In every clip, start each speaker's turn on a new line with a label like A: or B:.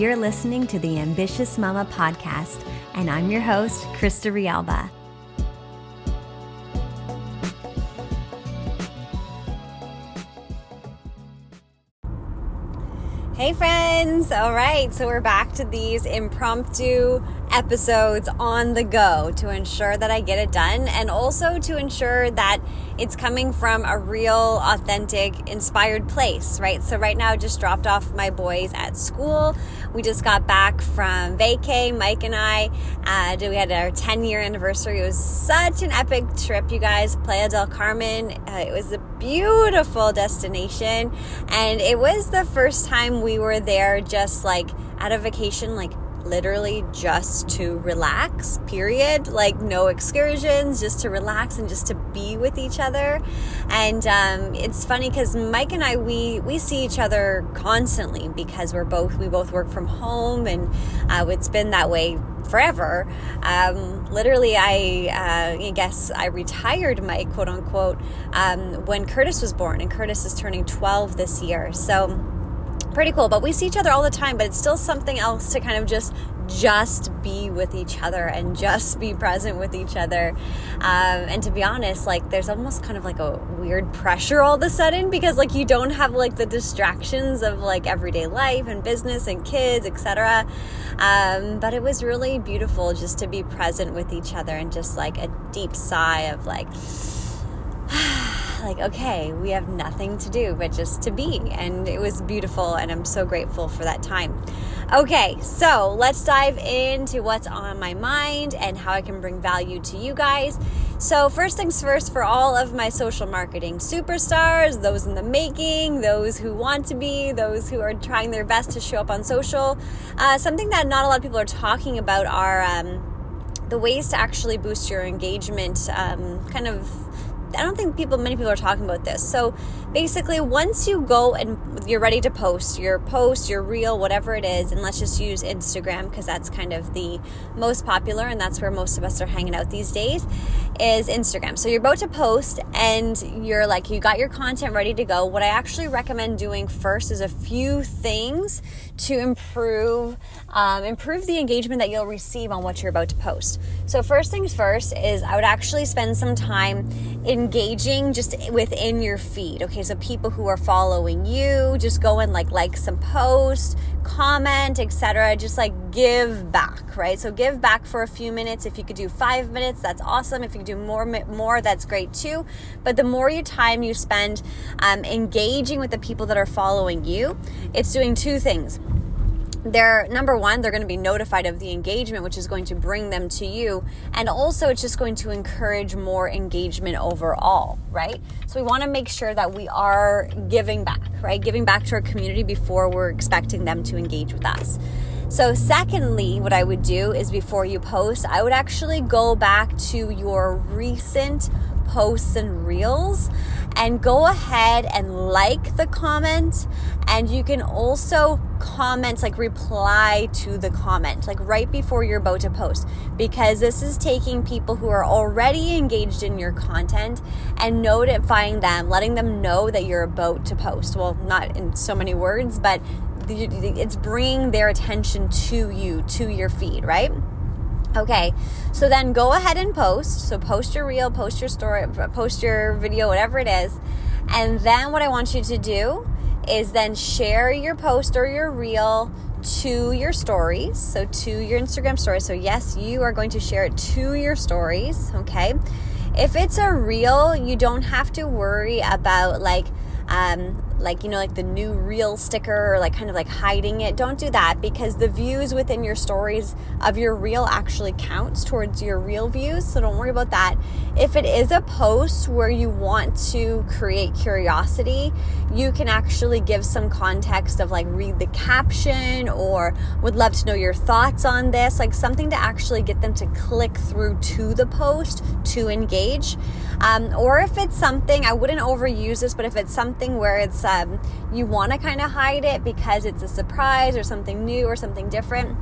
A: You're listening to the Ambitious Mama podcast, and I'm your host, Krista Rialba. Hey, friends. All right, so we're back to these impromptu episodes on the go to ensure that I get it done and also to ensure that it's coming from a real, authentic, inspired place, right? So, right now, I just dropped off my boys at school. We just got back from vacay, Mike and I. Uh, we had our 10 year anniversary. It was such an epic trip, you guys. Playa del Carmen. Uh, it was a beautiful destination. And it was the first time we were there just like at a vacation, like literally just to relax, period. Like no excursions, just to relax and just to be with each other. And um, it's funny because Mike and I we we see each other constantly because we're both we both work from home and uh, it's been that way forever. Um, literally, I, uh, I guess I retired Mike, quote unquote, um, when Curtis was born, and Curtis is turning 12 this year. So pretty cool but we see each other all the time but it's still something else to kind of just just be with each other and just be present with each other. Um, and to be honest like there's almost kind of like a weird pressure all of a sudden because like you don't have like the distractions of like everyday life and business and kids etc um, but it was really beautiful just to be present with each other and just like a deep sigh of like like, okay, we have nothing to do but just to be. And it was beautiful, and I'm so grateful for that time. Okay, so let's dive into what's on my mind and how I can bring value to you guys. So, first things first, for all of my social marketing superstars, those in the making, those who want to be, those who are trying their best to show up on social, uh, something that not a lot of people are talking about are um, the ways to actually boost your engagement, um, kind of I don't think people, many people are talking about this. So basically, once you go and you're ready to post your post, your reel, whatever it is, and let's just use Instagram because that's kind of the most popular and that's where most of us are hanging out these days is Instagram. So you're about to post and you're like, you got your content ready to go. What I actually recommend doing first is a few things to improve um, improve the engagement that you'll receive on what you're about to post. So first things first is I would actually spend some time engaging just within your feed. Okay, so people who are following you, just go and like like some posts, comment, etc. Just like give back, right? So give back for a few minutes. If you could do five minutes, that's awesome. If you do more, more, that's great too. But the more you time you spend um, engaging with the people that are following you, it's doing two things they're number one they're going to be notified of the engagement which is going to bring them to you. And also it's just going to encourage more engagement overall right? So we want to make sure that we are giving back right? Giving back to our community before we're expecting them to engage with us. So secondly what i would do is before you post i would actually go back to your recent posts and reels. And go ahead and like the comment. And you can also comment like reply to the comment like right before you're about to post. Because this is taking people who are already engaged in your content and notifying them letting them know that you're about to post. Well not in so many words but it's bringing their attention to you to your feed right Okay, so then go ahead and post. So post your reel, post your story, post your video, whatever it is. And then what I want you to do is then share your post or your reel to your stories. So to your Instagram stories. So yes, you are going to share it to your stories. Okay. If it's a reel, you don't have to worry about like, um, like you know like the new reel sticker or like kind of like hiding it. Don't do that because the views within your stories of your reel actually counts towards your reel views. So don't worry about that. If it is a post where you want to create curiosity you can actually give some context of like read the caption or would love to know your thoughts on this like something to actually get them to click through to the post to engage. Um, or if it's something i wouldn't overuse this but if it's something where it's um, you want to kind of hide it because it's a surprise or something new or something different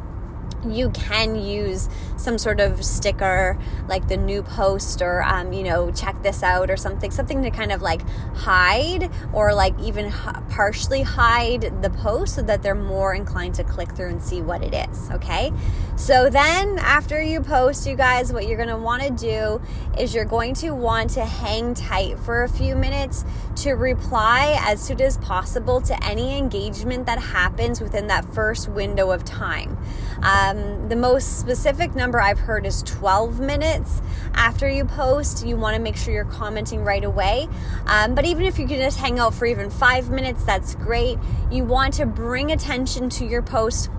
A: you can use some sort of sticker like the new post or um, you know check this out or something something to kind of like hide or like even partially hide the post so that they're more inclined to click through and see what it is okay? So then after you post you guys what you're going to want to do is you're going to want to hang tight for a few minutes to reply as soon as possible to any engagement that happens within that first window of time um, the most specific number I've heard is 12 minutes after you post. You want to make sure you're commenting right away. Um, but even if you can just hang out for even five minutes, that's great. You want to bring attention to your post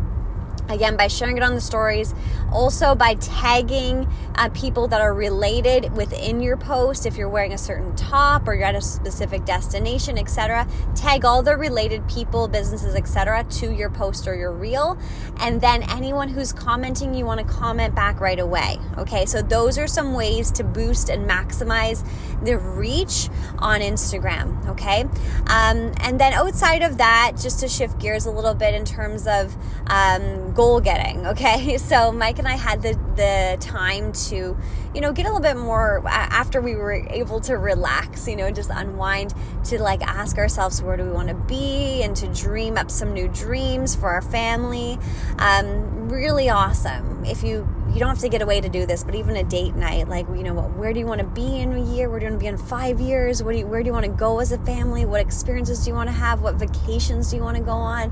A: again by sharing it on the stories. Also by tagging uh, people that are related within your post. If you're wearing a certain top or you're at a specific destination etc tag all the related people businesses etc to your post or your reel. And then anyone who's commenting you want to comment back right away okay? So those are some ways to boost and maximize the reach on instagram okay? Um, and then outside of that just to shift gears a little bit in terms of um, goal getting. Okay, so Mike and I had the the time to, you know, get a little bit more after we were able to relax. You know, just unwind to like ask ourselves where do we want to be and to dream up some new dreams for our family. Um, really awesome. If you you don't have to get away to do this, but even a date night, like you know, where do you want to be in a year? Where do you want to be in five years? What do you, where do you want to go as a family? What experiences do you want to have? What vacations do you want to go on?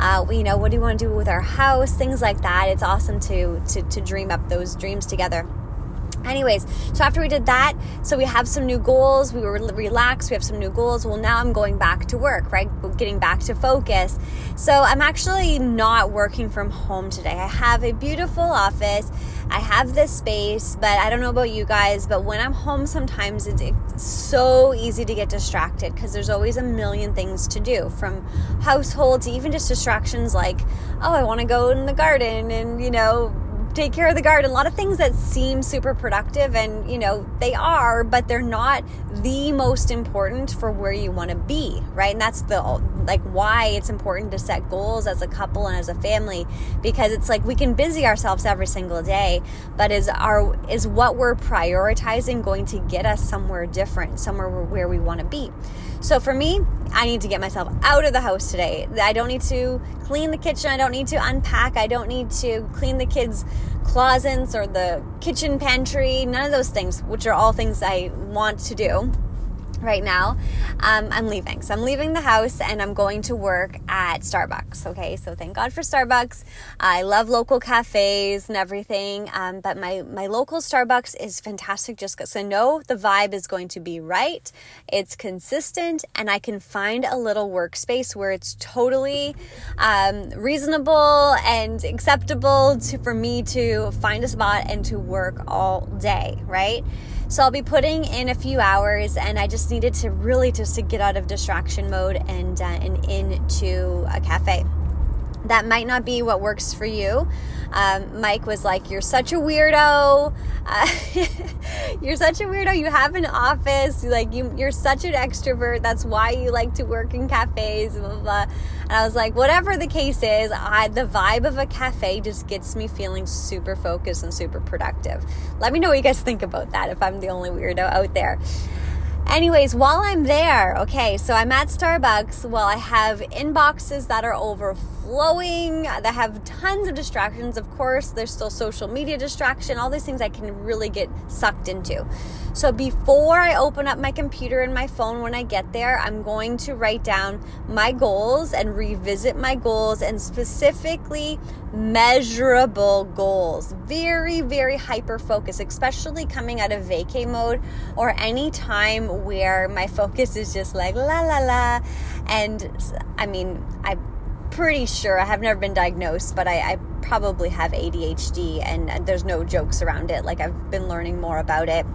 A: Uh, you know, what do you want to do with our house? Things like that. It's awesome to to to dream up those dreams together. Anyways, so after we did that, so we have some new goals. We were relaxed. We have some new goals. Well, now I'm going back to work, right? Getting back to focus. So I'm actually not working from home today. I have a beautiful office. I have this space, but I don't know about you guys, but when I'm home, sometimes it's, it's so easy to get distracted because there's always a million things to do from household to even just distractions like, oh, I want to go in the garden and, you know, take care of the garden. A lot of things that seem super productive and, you know, they are, but they're not the most important for where you want to be, right? And that's the like why it's important to set goals as a couple and as a family because it's like we can busy ourselves every single day, but is our is what we're prioritizing going to get us somewhere different, somewhere where we want to be. So for me, I need to get myself out of the house today. I don't need to clean the kitchen. I don't need to unpack. I don't need to clean the kids' closets or the kitchen pantry. None of those things, which are all things I want to do right now. Um, I'm leaving. So I'm leaving the house and I'm going to work at Starbucks. Okay, so thank God for Starbucks. I love local cafes and everything, um, but my, my local Starbucks is fantastic just I know the vibe is going to be right, it's consistent, and I can find a little workspace where it's totally um, reasonable and acceptable to, for me to find a spot and to work all day, right? So I'll be putting in a few hours, and I just needed to really just to get out of distraction mode and uh, and into a cafe that might not be what works for you. Um, Mike was like, You're such a weirdo. Uh, you're such a weirdo. You have an office. Like, you, you're such an extrovert. That's why you like to work in cafes. Blah, blah, blah. And I was like, Whatever the case is, I, the vibe of a cafe just gets me feeling super focused and super productive. Let me know what you guys think about that if I'm the only weirdo out there. Anyways, while I'm there, okay, so I'm at Starbucks. Well, I have inboxes that are overflowing, that have tons of distractions. Of course, there's still social media distraction, all these things I can really get sucked into. So before I open up my computer and my phone when I get there, I'm going to write down my goals and revisit my goals and specifically measurable goals. Very, very hyper focused, especially coming out of vacay mode or any time where my focus is just like la la la. And I mean, I'm pretty sure I have never been diagnosed, but I, I probably have ADHD and there's no jokes around it. Like I've been learning more about it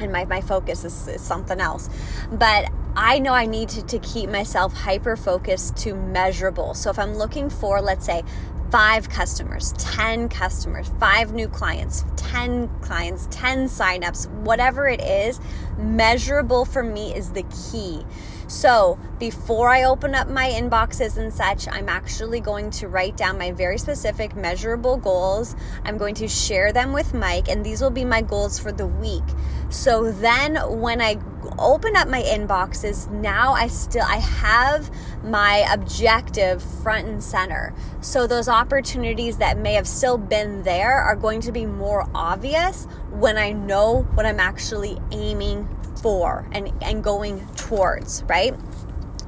A: and my, my focus is, is something else. But I know I need to, to keep myself hyper focused to measurable. So if I'm looking for, let's say, five customers, 10 customers, five new clients, 10 clients, 10 signups, whatever it is, measurable for me is the key. So before I open up my inboxes and such, I'm actually going to write down my very specific measurable goals. I'm going to share them with Mike, and these will be my goals for the week. So then when I open up my inboxes, now I still I have my objective front and center. So those opportunities that may have still been there are going to be more obvious when I know what I'm actually aiming for and, and going towards, right?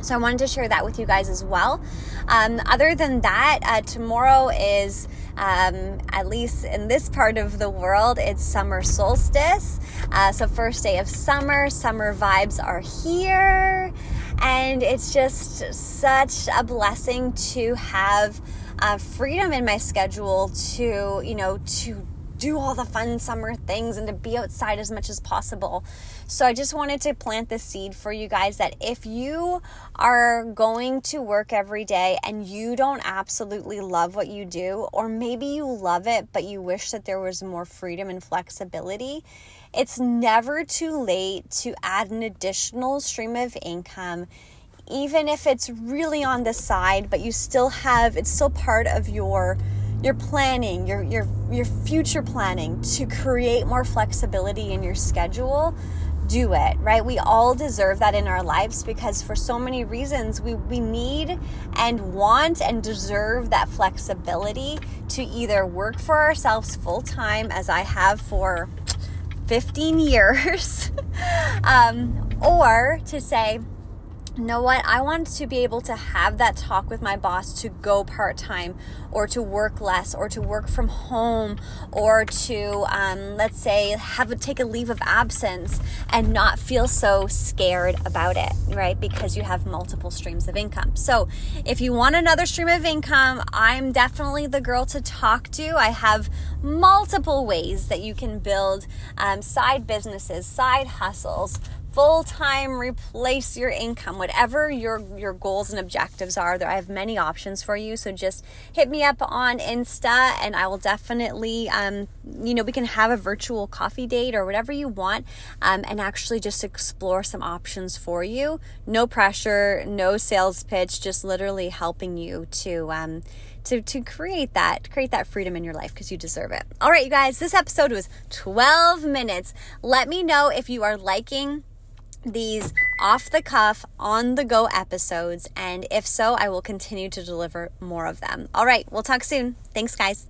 A: So I wanted to share that with you guys as well. Um, other than that, uh, tomorrow is, um, at least in this part of the world, it's summer solstice. Uh, so, first day of summer, summer vibes are here. And it's just such a blessing to have uh, freedom in my schedule to, you know, to do all the fun summer things and to be outside as much as possible. So I just wanted to plant the seed for you guys that if you are going to work every day and you don't absolutely love what you do, or maybe you love it, but you wish that there was more freedom and flexibility, it's never too late to add an additional stream of income even if it's really on the side but you still have it's still part of your your planning, your your your future planning to create more flexibility in your schedule, do it, right? We all deserve that in our lives because for so many reasons we we need and want and deserve that flexibility to either work for ourselves full time as I have for 15 years um, or to say know what? I want to be able to have that talk with my boss to go part time or to work less or to work from home or to, um, let's say, have a, take a leave of absence and not feel so scared about it, right? Because you have multiple streams of income. So if you want another stream of income, I'm definitely the girl to talk to. I have multiple ways that you can build um, side businesses, side hustles full time replace your income, whatever your your goals and objectives are. There, I have many options for you. So just hit me up on Insta, and I will definitely, um, you know, we can have a virtual coffee date or whatever you want, um, and actually just explore some options for you. No pressure, no sales pitch, just literally helping you to. Um, to, to create that create that freedom in your life because you deserve it all right you guys this episode was 12 minutes let me know if you are liking these off the cuff, on the go episodes. And if so, I will continue to deliver more of them. All right, we'll talk soon. Thanks, guys.